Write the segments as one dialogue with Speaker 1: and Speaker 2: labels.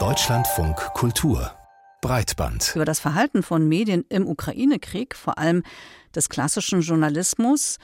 Speaker 1: Deutschlandfunk Kultur Breitband.
Speaker 2: Über das Verhalten von Medien im Ukraine-Krieg, vor allem des klassischen Journalismus,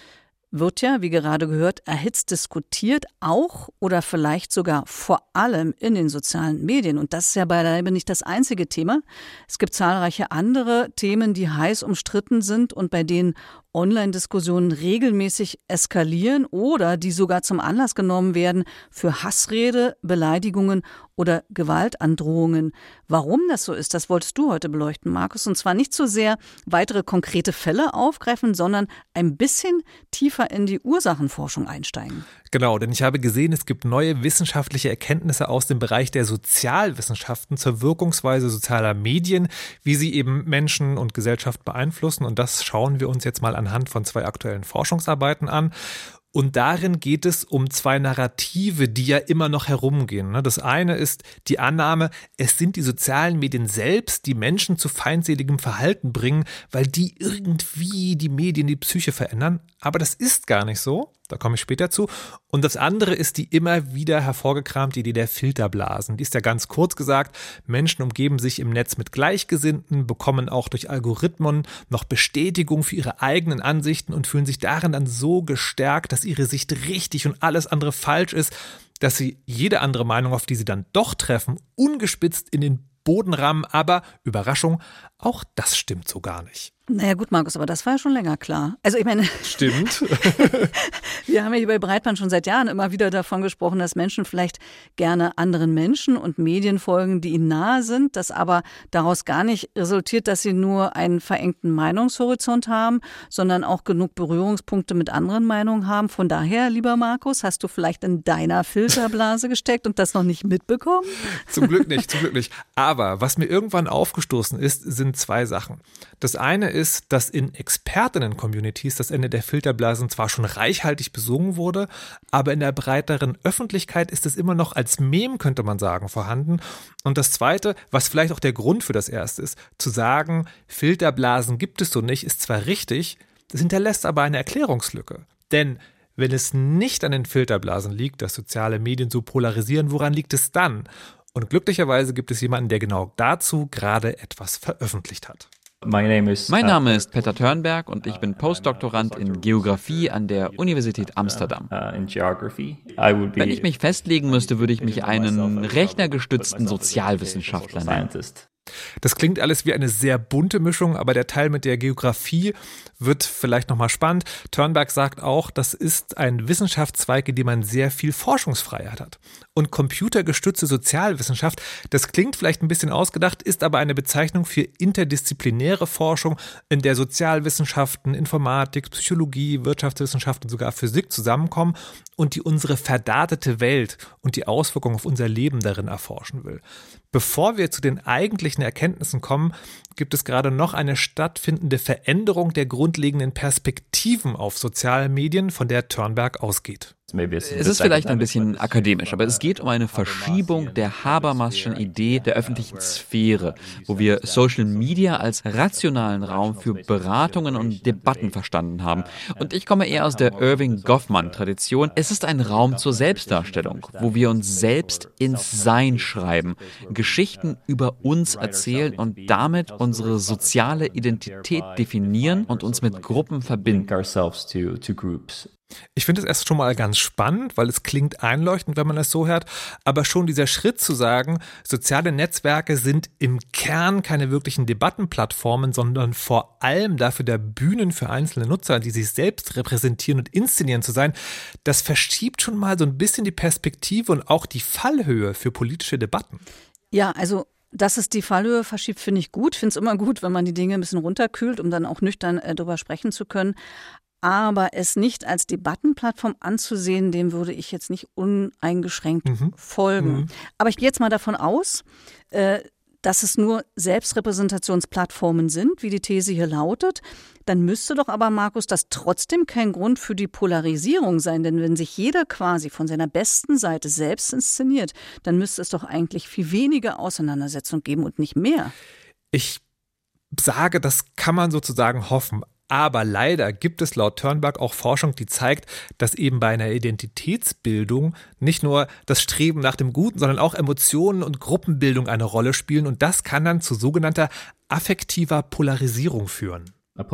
Speaker 2: wird ja, wie gerade gehört, erhitzt diskutiert, auch oder vielleicht sogar vor allem in den sozialen Medien. Und das ist ja beileibe nicht das einzige Thema. Es gibt zahlreiche andere Themen, die heiß umstritten sind und bei denen Online-Diskussionen regelmäßig eskalieren oder die sogar zum Anlass genommen werden für Hassrede, Beleidigungen oder Gewaltandrohungen. Warum das so ist, das wolltest du heute beleuchten, Markus. Und zwar nicht so sehr weitere konkrete Fälle aufgreifen, sondern ein bisschen tiefer in die Ursachenforschung einsteigen.
Speaker 3: Genau, denn ich habe gesehen, es gibt neue wissenschaftliche Erkenntnisse aus dem Bereich der Sozialwissenschaften zur Wirkungsweise sozialer Medien, wie sie eben Menschen und Gesellschaft beeinflussen. Und das schauen wir uns jetzt mal anhand von zwei aktuellen Forschungsarbeiten an. Und darin geht es um zwei Narrative, die ja immer noch herumgehen. Ne? Das eine ist die Annahme, es sind die sozialen Medien selbst, die Menschen zu feindseligem Verhalten bringen, weil die irgendwie die Medien die Psyche verändern. Aber das ist gar nicht so. Da komme ich später zu. Und das andere ist die immer wieder hervorgekramte Idee der Filterblasen. Die ist ja ganz kurz gesagt, Menschen umgeben sich im Netz mit Gleichgesinnten, bekommen auch durch Algorithmen noch Bestätigung für ihre eigenen Ansichten und fühlen sich darin dann so gestärkt, dass ihre Sicht richtig und alles andere falsch ist, dass sie jede andere Meinung, auf die sie dann doch treffen, ungespitzt in den Boden rammen. Aber Überraschung, auch das stimmt so gar nicht.
Speaker 2: Naja gut, Markus, aber das war ja schon länger klar. Also ich meine.
Speaker 3: Stimmt.
Speaker 2: wir haben ja hier bei Breitband schon seit Jahren immer wieder davon gesprochen, dass Menschen vielleicht gerne anderen Menschen und Medien folgen, die ihnen nahe sind, dass aber daraus gar nicht resultiert, dass sie nur einen verengten Meinungshorizont haben, sondern auch genug Berührungspunkte mit anderen Meinungen haben. Von daher, lieber Markus, hast du vielleicht in deiner Filterblase gesteckt und das noch nicht mitbekommen?
Speaker 3: Zum Glück nicht, zum Glück nicht. Aber was mir irgendwann aufgestoßen ist, sind zwei Sachen. Das eine ist, dass in Expertinnen-Communities das Ende der Filterblasen zwar schon reichhaltig besungen wurde, aber in der breiteren Öffentlichkeit ist es immer noch als Mem, könnte man sagen, vorhanden. Und das zweite, was vielleicht auch der Grund für das erste ist, zu sagen, Filterblasen gibt es so nicht, ist zwar richtig, das hinterlässt aber eine Erklärungslücke. Denn wenn es nicht an den Filterblasen liegt, dass soziale Medien so polarisieren, woran liegt es dann? Und glücklicherweise gibt es jemanden, der genau dazu gerade etwas veröffentlicht hat.
Speaker 4: Mein Name ist Peter Törnberg und ich bin Postdoktorand in Geografie an der Universität Amsterdam. Wenn ich mich festlegen müsste, würde ich mich einen rechnergestützten Sozialwissenschaftler nennen.
Speaker 3: Das klingt alles wie eine sehr bunte Mischung, aber der Teil mit der Geografie wird vielleicht nochmal spannend. Turnberg sagt auch, das ist ein Wissenschaftszweig, in dem man sehr viel Forschungsfreiheit hat. Und computergestützte Sozialwissenschaft, das klingt vielleicht ein bisschen ausgedacht, ist aber eine Bezeichnung für interdisziplinäre Forschung, in der Sozialwissenschaften, Informatik, Psychologie, Wirtschaftswissenschaften, sogar Physik zusammenkommen und die unsere verdatete Welt und die Auswirkungen auf unser Leben darin erforschen will. Bevor wir zu den eigentlichen Erkenntnissen kommen, gibt es gerade noch eine stattfindende Veränderung der grundlegenden Perspektiven auf soziale Medien, von der Turnberg ausgeht.
Speaker 4: Es ist vielleicht ein bisschen akademisch, aber es geht um eine Verschiebung der Habermaschen Idee der öffentlichen Sphäre, wo wir Social Media als rationalen Raum für Beratungen und Debatten verstanden haben. Und ich komme eher aus der Irving Goffman-Tradition. Es ist ein Raum zur Selbstdarstellung, wo wir uns selbst ins Sein schreiben, Geschichten über uns erzählen und damit unsere soziale Identität definieren und uns mit Gruppen verbinden.
Speaker 3: Ich finde es erst schon mal ganz spannend, weil es klingt einleuchtend, wenn man es so hört, aber schon dieser Schritt zu sagen, soziale Netzwerke sind im Kern keine wirklichen Debattenplattformen, sondern vor allem dafür der Bühnen für einzelne Nutzer, die sich selbst repräsentieren und inszenieren zu sein, das verschiebt schon mal so ein bisschen die Perspektive und auch die Fallhöhe für politische Debatten.
Speaker 2: Ja, also dass es die Fallhöhe verschiebt, finde ich gut. Finde es immer gut, wenn man die Dinge ein bisschen runterkühlt, um dann auch nüchtern äh, darüber sprechen zu können. Aber es nicht als Debattenplattform anzusehen, dem würde ich jetzt nicht uneingeschränkt mhm. folgen. Mhm. Aber ich gehe jetzt mal davon aus, äh, dass es nur Selbstrepräsentationsplattformen sind, wie die These hier lautet, dann müsste doch aber, Markus, das trotzdem kein Grund für die Polarisierung sein. Denn wenn sich jeder quasi von seiner besten Seite selbst inszeniert, dann müsste es doch eigentlich viel weniger Auseinandersetzung geben und nicht mehr.
Speaker 3: Ich sage, das kann man sozusagen hoffen. Aber leider gibt es laut Turnberg auch Forschung, die zeigt, dass eben bei einer Identitätsbildung nicht nur das Streben nach dem Guten, sondern auch Emotionen und Gruppenbildung eine Rolle spielen. Und das kann dann zu sogenannter affektiver Polarisierung führen.
Speaker 4: Uh,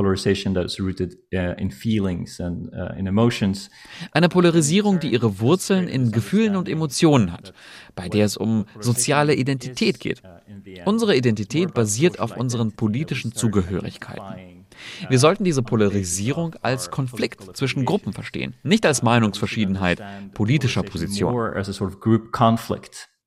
Speaker 4: Eine Polarisierung, die ihre Wurzeln in Gefühlen und Emotionen hat, bei der es um soziale Identität geht. Unsere Identität basiert auf unseren politischen Zugehörigkeiten. Wir sollten diese Polarisierung als Konflikt zwischen Gruppen verstehen, nicht als Meinungsverschiedenheit politischer Position.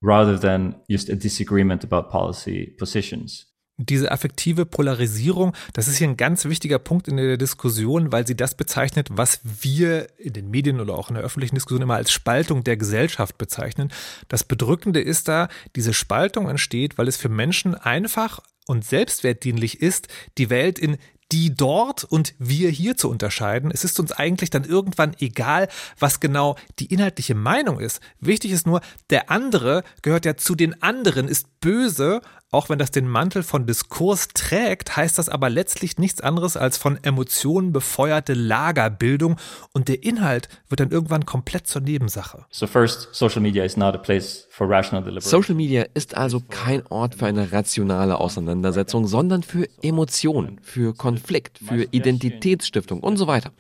Speaker 3: rather than just a disagreement about policy positions. Diese affektive Polarisierung, das ist hier ein ganz wichtiger Punkt in der Diskussion, weil sie das bezeichnet, was wir in den Medien oder auch in der öffentlichen Diskussion immer als Spaltung der Gesellschaft bezeichnen. Das Bedrückende ist da, diese Spaltung entsteht, weil es für Menschen einfach und selbstwertdienlich ist, die Welt in die dort und wir hier zu unterscheiden. Es ist uns eigentlich dann irgendwann egal, was genau die inhaltliche Meinung ist. Wichtig ist nur, der andere gehört ja zu den anderen, ist böse auch wenn das den Mantel von Diskurs trägt, heißt das aber letztlich nichts anderes als von Emotionen befeuerte Lagerbildung und der Inhalt wird dann irgendwann komplett zur Nebensache.
Speaker 4: So first, Social Media is not a place for rational deliberation. Social Media ist also kein Ort für eine rationale Auseinandersetzung, sondern für Emotionen, für Konflikt, für Identitätsstiftung und so weiter.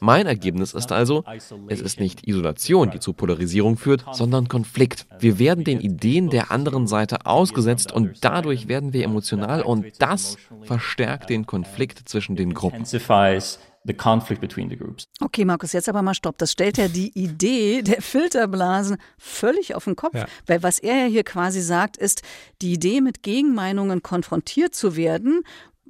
Speaker 4: Mein Ergebnis ist also, es ist nicht Isolation, die zu Polarisierung führt, sondern Konflikt. Wir werden den Ideen der anderen Seite ausgesetzt und und dadurch werden wir emotional und das verstärkt den Konflikt zwischen den Gruppen.
Speaker 2: Okay, Markus, jetzt aber mal stopp. Das stellt ja die Idee der Filterblasen völlig auf den Kopf. Ja. Weil was er ja hier quasi sagt, ist, die Idee, mit Gegenmeinungen konfrontiert zu werden,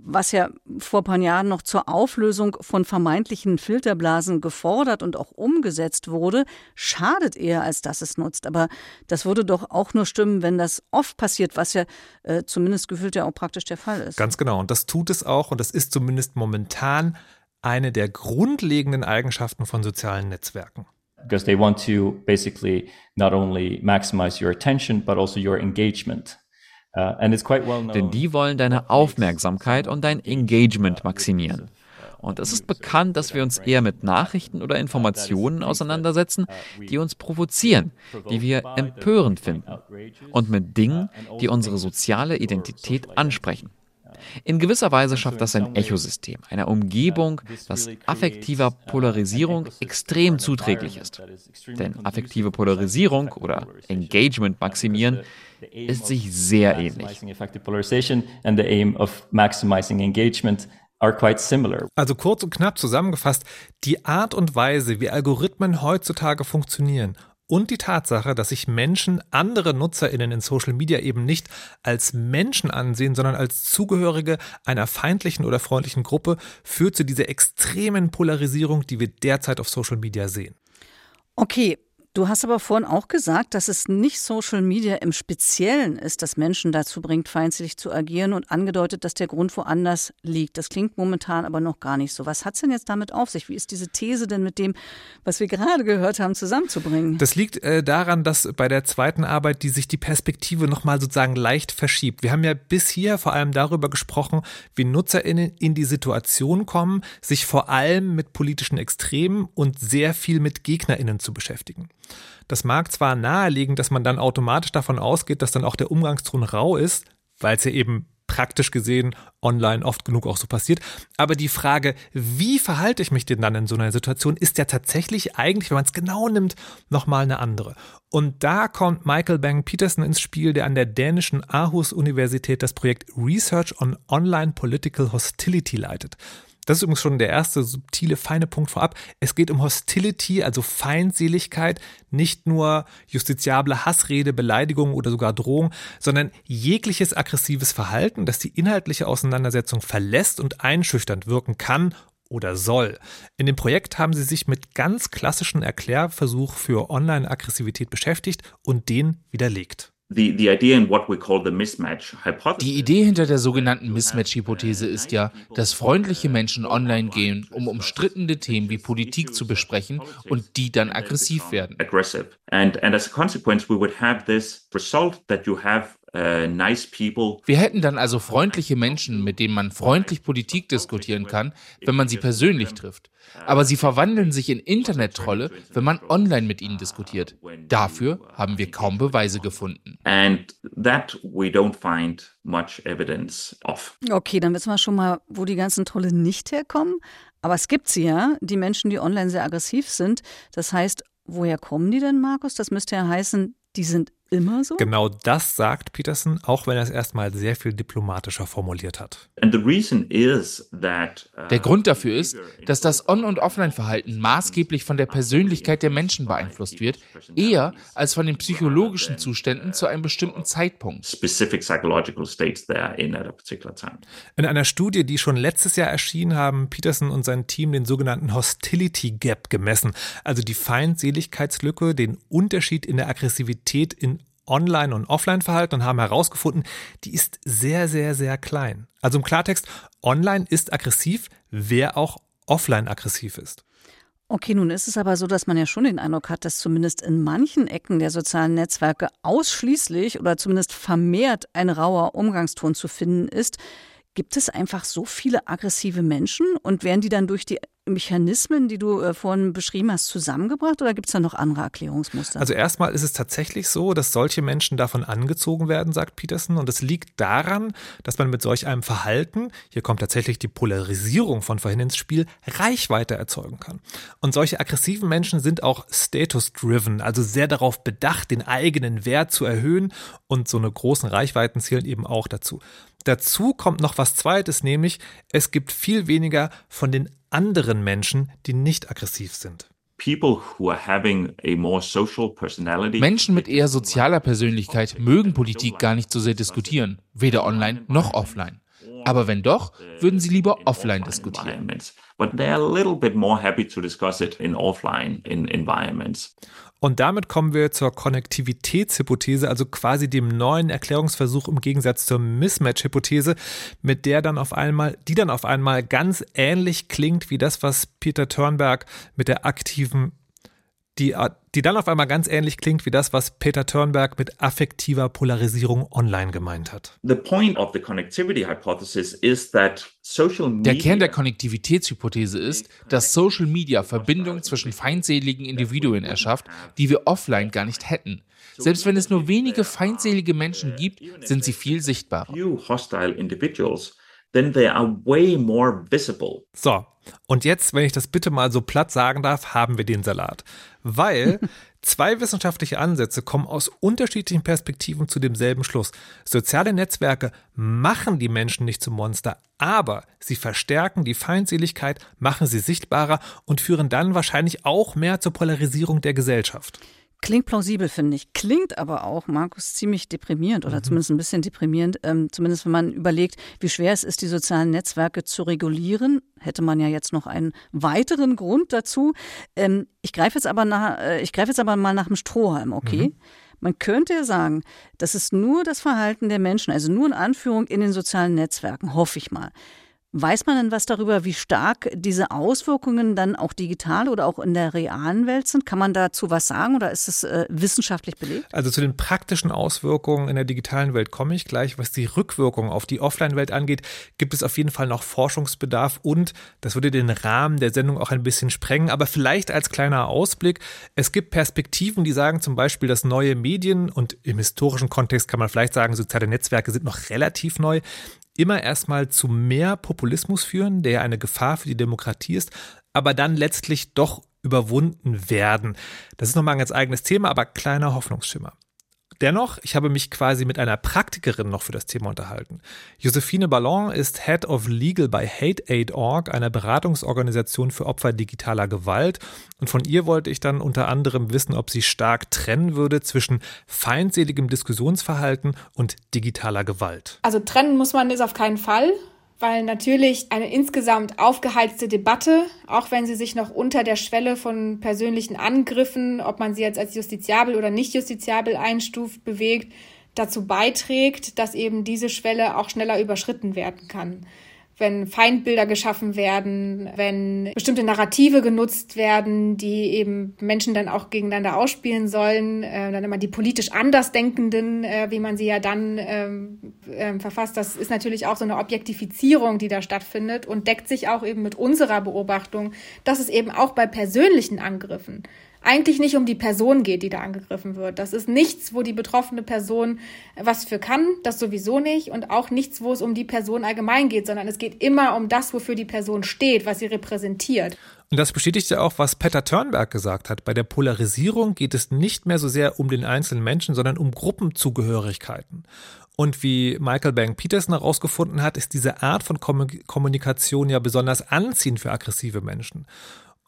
Speaker 2: was ja vor ein paar Jahren noch zur Auflösung von vermeintlichen Filterblasen gefordert und auch umgesetzt wurde, schadet eher, als dass es nutzt. Aber das würde doch auch nur stimmen, wenn das oft passiert, was ja äh, zumindest gefühlt ja auch praktisch der Fall ist.
Speaker 3: Ganz genau. Und das tut es auch. Und das ist zumindest momentan eine der grundlegenden Eigenschaften von sozialen Netzwerken.
Speaker 4: Because they want to basically not only maximize your attention, but also your engagement. Uh, Denn die wollen deine Aufmerksamkeit und dein Engagement maximieren. Und es ist bekannt, dass wir uns eher mit Nachrichten oder Informationen auseinandersetzen, die uns provozieren, die wir empörend finden und mit Dingen, die unsere soziale Identität ansprechen. In gewisser Weise schafft das ein Echosystem, eine Umgebung, das affektiver Polarisierung extrem zuträglich ist. Denn affektive Polarisierung oder Engagement maximieren ist sich sehr ähnlich.
Speaker 3: Also kurz und knapp zusammengefasst, die Art und Weise, wie Algorithmen heutzutage funktionieren und die Tatsache, dass sich Menschen andere Nutzerinnen in Social Media eben nicht als Menschen ansehen, sondern als Zugehörige einer feindlichen oder freundlichen Gruppe, führt zu dieser extremen Polarisierung, die wir derzeit auf Social Media sehen.
Speaker 2: Okay, Du hast aber vorhin auch gesagt, dass es nicht Social Media im Speziellen ist, das Menschen dazu bringt, feindselig zu agieren und angedeutet, dass der Grund woanders liegt. Das klingt momentan aber noch gar nicht so. Was hat es denn jetzt damit auf sich? Wie ist diese These denn mit dem, was wir gerade gehört haben, zusammenzubringen?
Speaker 3: Das liegt äh, daran, dass bei der zweiten Arbeit, die sich die Perspektive nochmal sozusagen leicht verschiebt. Wir haben ja bis hier vor allem darüber gesprochen, wie NutzerInnen in die Situation kommen, sich vor allem mit politischen Extremen und sehr viel mit GegnerInnen zu beschäftigen. Das mag zwar naheliegen, dass man dann automatisch davon ausgeht, dass dann auch der Umgangston rau ist, weil es ja eben praktisch gesehen online oft genug auch so passiert. Aber die Frage, wie verhalte ich mich denn dann in so einer Situation, ist ja tatsächlich eigentlich, wenn man es genau nimmt, nochmal eine andere. Und da kommt Michael Bang Peterson ins Spiel, der an der dänischen Aarhus Universität das Projekt Research on Online Political Hostility leitet. Das ist übrigens schon der erste subtile, feine Punkt vorab. Es geht um Hostility, also Feindseligkeit, nicht nur justiziable Hassrede, Beleidigung oder sogar Drohung, sondern jegliches aggressives Verhalten, das die inhaltliche Auseinandersetzung verlässt und einschüchternd wirken kann oder soll. In dem Projekt haben sie sich mit ganz klassischen Erklärversuch für Online-Aggressivität beschäftigt und den widerlegt.
Speaker 5: Die
Speaker 6: Idee hinter der sogenannten Mismatch-Hypothese ist ja, dass freundliche Menschen online gehen, um umstrittene Themen wie Politik zu besprechen und die dann aggressiv werden. Have Wir hätten dann also freundliche Menschen, mit denen man freundlich Politik diskutieren kann, wenn man sie persönlich trifft. Aber sie verwandeln sich in Internet-Trolle, wenn man online mit ihnen diskutiert. Dafür haben wir kaum Beweise gefunden.
Speaker 2: Okay, dann wissen wir schon mal, wo die ganzen Trolle nicht herkommen. Aber es gibt sie ja, die Menschen, die online sehr aggressiv sind. Das heißt, woher kommen die denn, Markus? Das müsste ja heißen, die sind immer so?
Speaker 3: Genau das sagt Peterson, auch wenn er es erstmal sehr viel diplomatischer formuliert hat.
Speaker 6: Uh, der Grund dafür ist, dass das On- und Offline-Verhalten maßgeblich von der Persönlichkeit der Menschen beeinflusst wird, eher als von den psychologischen Zuständen zu einem bestimmten Zeitpunkt.
Speaker 3: In einer Studie, die schon letztes Jahr erschien, haben Peterson und sein Team den sogenannten Hostility Gap gemessen, also die Feindseligkeitslücke, den Unterschied in der Aggressivität in Online- und Offline-Verhalten und haben herausgefunden, die ist sehr, sehr, sehr klein. Also im Klartext, online ist aggressiv, wer auch offline aggressiv ist.
Speaker 2: Okay, nun ist es aber so, dass man ja schon den Eindruck hat, dass zumindest in manchen Ecken der sozialen Netzwerke ausschließlich oder zumindest vermehrt ein rauer Umgangston zu finden ist. Gibt es einfach so viele aggressive Menschen und werden die dann durch die Mechanismen, die du äh, vorhin beschrieben hast, zusammengebracht oder gibt es da noch andere Erklärungsmuster?
Speaker 3: Also erstmal ist es tatsächlich so, dass solche Menschen davon angezogen werden, sagt Peterson. Und es liegt daran, dass man mit solch einem Verhalten, hier kommt tatsächlich die Polarisierung von vorhin ins Spiel, Reichweite erzeugen kann. Und solche aggressiven Menschen sind auch status-driven, also sehr darauf bedacht, den eigenen Wert zu erhöhen. Und so eine großen Reichweiten zählen eben auch dazu. Dazu kommt noch was Zweites, nämlich es gibt viel weniger von den anderen Menschen, die nicht aggressiv sind.
Speaker 6: Menschen mit eher sozialer Persönlichkeit mögen Politik gar nicht so sehr diskutieren, weder online noch offline. Aber wenn doch, würden sie lieber offline diskutieren. But they are a little bit more happy to discuss it in offline in environments.
Speaker 3: Und damit kommen wir zur Konnektivitätshypothese, also quasi dem neuen Erklärungsversuch im Gegensatz zur Mismatch-Hypothese, mit der dann auf einmal, die dann auf einmal ganz ähnlich klingt wie das, was Peter Turnberg mit der aktiven die, die dann auf einmal ganz ähnlich klingt wie das, was Peter Turnberg mit affektiver Polarisierung online gemeint hat.
Speaker 6: Der Kern der Konnektivitätshypothese ist, dass Social Media Verbindungen zwischen feindseligen Individuen erschafft, die wir offline gar nicht hätten. Selbst wenn es nur wenige feindselige Menschen gibt, sind sie viel sichtbarer.
Speaker 3: So, und jetzt, wenn ich das bitte mal so platt sagen darf, haben wir den Salat. Weil zwei wissenschaftliche Ansätze kommen aus unterschiedlichen Perspektiven zu demselben Schluss. Soziale Netzwerke machen die Menschen nicht zum Monster, aber sie verstärken die Feindseligkeit, machen sie sichtbarer und führen dann wahrscheinlich auch mehr zur Polarisierung der Gesellschaft.
Speaker 2: Klingt plausibel, finde ich. Klingt aber auch, Markus, ziemlich deprimierend oder mhm. zumindest ein bisschen deprimierend. Ähm, zumindest wenn man überlegt, wie schwer es ist, die sozialen Netzwerke zu regulieren. Hätte man ja jetzt noch einen weiteren Grund dazu. Ähm, ich greife jetzt aber nach, äh, ich greife jetzt aber mal nach dem Strohhalm, okay? Mhm. Man könnte ja sagen, das ist nur das Verhalten der Menschen, also nur in Anführung in den sozialen Netzwerken, hoffe ich mal. Weiß man denn was darüber, wie stark diese Auswirkungen dann auch digital oder auch in der realen Welt sind? Kann man dazu was sagen oder ist es äh, wissenschaftlich belegt?
Speaker 3: Also zu den praktischen Auswirkungen in der digitalen Welt komme ich gleich. Was die Rückwirkung auf die Offline-Welt angeht, gibt es auf jeden Fall noch Forschungsbedarf und das würde den Rahmen der Sendung auch ein bisschen sprengen. Aber vielleicht als kleiner Ausblick, es gibt Perspektiven, die sagen zum Beispiel, dass neue Medien und im historischen Kontext kann man vielleicht sagen, soziale Netzwerke sind noch relativ neu, immer erstmal zu mehr Populismus führen, der eine Gefahr für die Demokratie ist, aber dann letztlich doch überwunden werden. Das ist nochmal ein ganz eigenes Thema, aber kleiner Hoffnungsschimmer. Dennoch, ich habe mich quasi mit einer Praktikerin noch für das Thema unterhalten. Josephine Ballon ist Head of Legal bei HateAid.org, einer Beratungsorganisation für Opfer digitaler Gewalt. Und von ihr wollte ich dann unter anderem wissen, ob sie stark trennen würde zwischen feindseligem Diskussionsverhalten und digitaler Gewalt.
Speaker 5: Also trennen muss man das auf keinen Fall weil natürlich eine insgesamt aufgeheizte Debatte, auch wenn sie sich noch unter der Schwelle von persönlichen Angriffen, ob man sie jetzt als justiziabel oder nicht justiziabel einstuft, bewegt, dazu beiträgt, dass eben diese Schwelle auch schneller überschritten werden kann. Wenn Feindbilder geschaffen werden, wenn bestimmte Narrative genutzt werden, die eben Menschen dann auch gegeneinander ausspielen sollen, äh, dann immer die politisch Andersdenkenden, äh, wie man sie ja dann ähm, äh, verfasst. Das ist natürlich auch so eine Objektifizierung, die da stattfindet und deckt sich auch eben mit unserer Beobachtung, dass es eben auch bei persönlichen Angriffen eigentlich nicht um die Person geht, die da angegriffen wird. Das ist nichts, wo die betroffene Person was für kann, das sowieso nicht und auch nichts, wo es um die Person allgemein geht, sondern es geht immer um das, wofür die Person steht, was sie repräsentiert.
Speaker 3: Und das bestätigt ja auch, was Peter Turnberg gesagt hat. Bei der Polarisierung geht es nicht mehr so sehr um den einzelnen Menschen, sondern um Gruppenzugehörigkeiten. Und wie Michael Bang Peterson herausgefunden hat, ist diese Art von Kommunikation ja besonders anziehend für aggressive Menschen.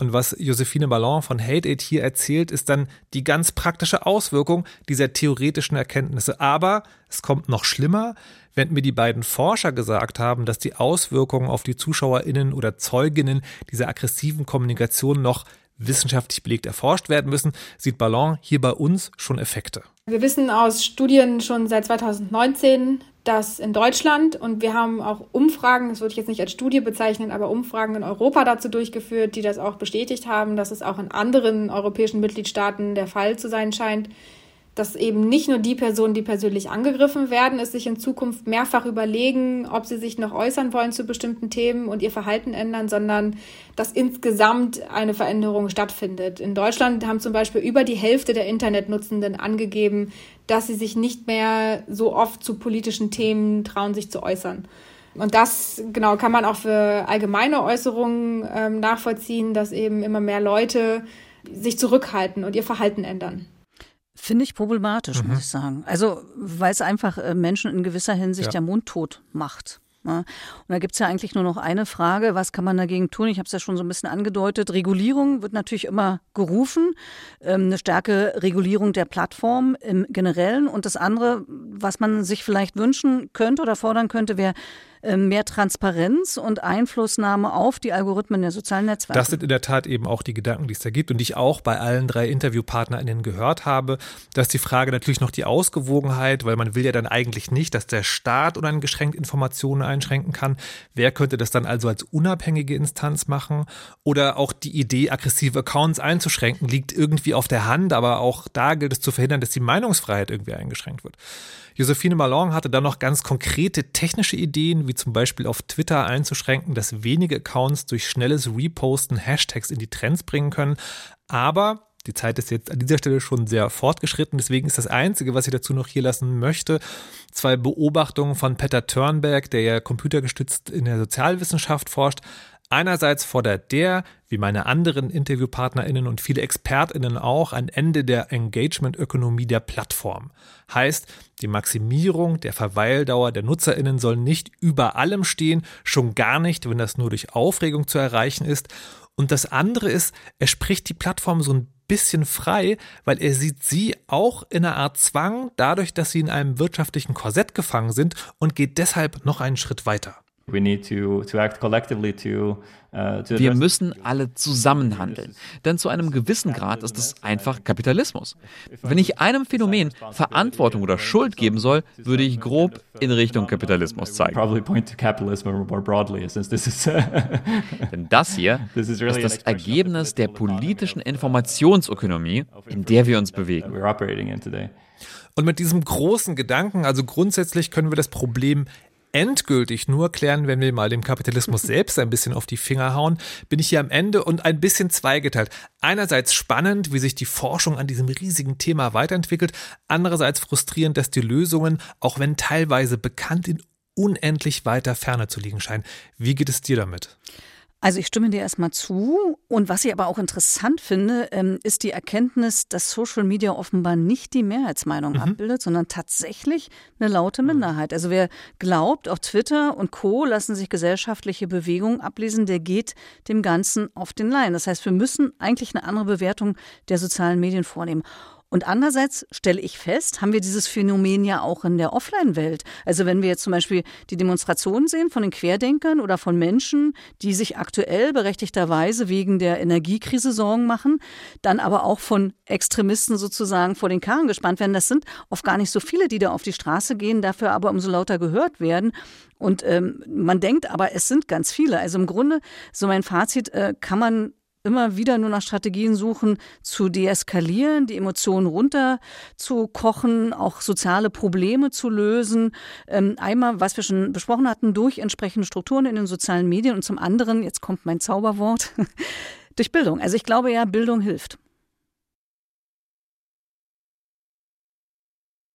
Speaker 3: Und was Josephine Ballon von Hate Aid hier erzählt, ist dann die ganz praktische Auswirkung dieser theoretischen Erkenntnisse. Aber es kommt noch schlimmer, wenn mir die beiden Forscher gesagt haben, dass die Auswirkungen auf die ZuschauerInnen oder Zeuginnen dieser aggressiven Kommunikation noch wissenschaftlich belegt erforscht werden müssen, sieht Ballon hier bei uns schon Effekte.
Speaker 5: Wir wissen aus Studien schon seit 2019, dass in Deutschland. Und wir haben auch Umfragen, das würde ich jetzt nicht als Studie bezeichnen, aber Umfragen in Europa dazu durchgeführt, die das auch bestätigt haben, dass es auch in anderen europäischen Mitgliedstaaten der Fall zu sein scheint, dass eben nicht nur die Personen, die persönlich angegriffen werden, es sich in Zukunft mehrfach überlegen, ob sie sich noch äußern wollen zu bestimmten Themen und ihr Verhalten ändern, sondern dass insgesamt eine Veränderung stattfindet. In Deutschland haben zum Beispiel über die Hälfte der Internetnutzenden angegeben, dass sie sich nicht mehr so oft zu politischen Themen trauen, sich zu äußern. Und das genau kann man auch für allgemeine Äußerungen ähm, nachvollziehen, dass eben immer mehr Leute sich zurückhalten und ihr Verhalten ändern.
Speaker 2: Finde ich problematisch, mhm. muss ich sagen. Also, weil es einfach äh, Menschen in gewisser Hinsicht ja. der Mund tot macht. Und da gibt es ja eigentlich nur noch eine Frage, was kann man dagegen tun? Ich habe es ja schon so ein bisschen angedeutet. Regulierung wird natürlich immer gerufen, ähm, eine starke Regulierung der Plattform im Generellen. Und das andere, was man sich vielleicht wünschen könnte oder fordern könnte, wäre mehr Transparenz und Einflussnahme auf die Algorithmen der sozialen Netzwerke.
Speaker 3: Das sind in der Tat eben auch die Gedanken, die es da gibt und die ich auch bei allen drei InterviewpartnerInnen gehört habe. dass die Frage natürlich noch die Ausgewogenheit, weil man will ja dann eigentlich nicht, dass der Staat uneingeschränkt Informationen einschränken kann. Wer könnte das dann also als unabhängige Instanz machen? Oder auch die Idee, aggressive Accounts einzuschränken, liegt irgendwie auf der Hand, aber auch da gilt es zu verhindern, dass die Meinungsfreiheit irgendwie eingeschränkt wird. Josephine Malon hatte dann noch ganz konkrete technische Ideen, wie zum Beispiel auf Twitter einzuschränken, dass wenige Accounts durch schnelles Reposten Hashtags in die Trends bringen können. Aber die Zeit ist jetzt an dieser Stelle schon sehr fortgeschritten. Deswegen ist das Einzige, was ich dazu noch hier lassen möchte, zwei Beobachtungen von Peter Turnberg, der ja computergestützt in der Sozialwissenschaft forscht. Einerseits fordert der, wie meine anderen InterviewpartnerInnen und viele ExpertInnen auch, ein Ende der Engagement-Ökonomie der Plattform. Heißt, die Maximierung der Verweildauer der NutzerInnen soll nicht über allem stehen, schon gar nicht, wenn das nur durch Aufregung zu erreichen ist. Und das andere ist, er spricht die Plattform so ein bisschen frei, weil er sieht sie auch in einer Art Zwang, dadurch, dass sie in einem wirtschaftlichen Korsett gefangen sind und geht deshalb noch einen Schritt weiter.
Speaker 4: Uh, Wir müssen alle zusammen handeln, denn zu einem gewissen Grad ist es einfach Kapitalismus. Wenn ich einem Phänomen Verantwortung oder Schuld geben soll, würde ich grob in Richtung Kapitalismus zeigen. denn das hier ist das Ergebnis der politischen Informationsökonomie, in der wir uns bewegen.
Speaker 3: Und mit diesem großen Gedanken, also grundsätzlich können wir das Problem endgültig nur klären, wenn wir mal dem Kapitalismus selbst ein bisschen auf die Finger hauen, bin ich hier am Ende und ein bisschen zweigeteilt. Einerseits spannend, wie sich die Forschung an diesem riesigen Thema weiterentwickelt, andererseits frustrierend, dass die Lösungen, auch wenn teilweise bekannt, in unendlich weiter Ferne zu liegen scheinen. Wie geht es dir damit?
Speaker 2: Also ich stimme dir erstmal zu. Und was ich aber auch interessant finde, ähm, ist die Erkenntnis, dass Social Media offenbar nicht die Mehrheitsmeinung mhm. abbildet, sondern tatsächlich eine laute Minderheit. Also wer glaubt, auf Twitter und Co. lassen sich gesellschaftliche Bewegungen ablesen, der geht dem Ganzen auf den Leim. Das heißt, wir müssen eigentlich eine andere Bewertung der sozialen Medien vornehmen. Und andererseits stelle ich fest, haben wir dieses Phänomen ja auch in der Offline-Welt. Also wenn wir jetzt zum Beispiel die Demonstrationen sehen von den Querdenkern oder von Menschen, die sich aktuell berechtigterweise wegen der Energiekrise Sorgen machen, dann aber auch von Extremisten sozusagen vor den Karren gespannt werden. Das sind oft gar nicht so viele, die da auf die Straße gehen, dafür aber umso lauter gehört werden. Und ähm, man denkt aber, es sind ganz viele. Also im Grunde, so mein Fazit, äh, kann man immer wieder nur nach Strategien suchen, zu deeskalieren, die Emotionen runter zu kochen, auch soziale Probleme zu lösen. Ähm, einmal, was wir schon besprochen hatten, durch entsprechende Strukturen in den sozialen Medien und zum anderen, jetzt kommt mein Zauberwort, durch Bildung. Also ich glaube ja, Bildung hilft.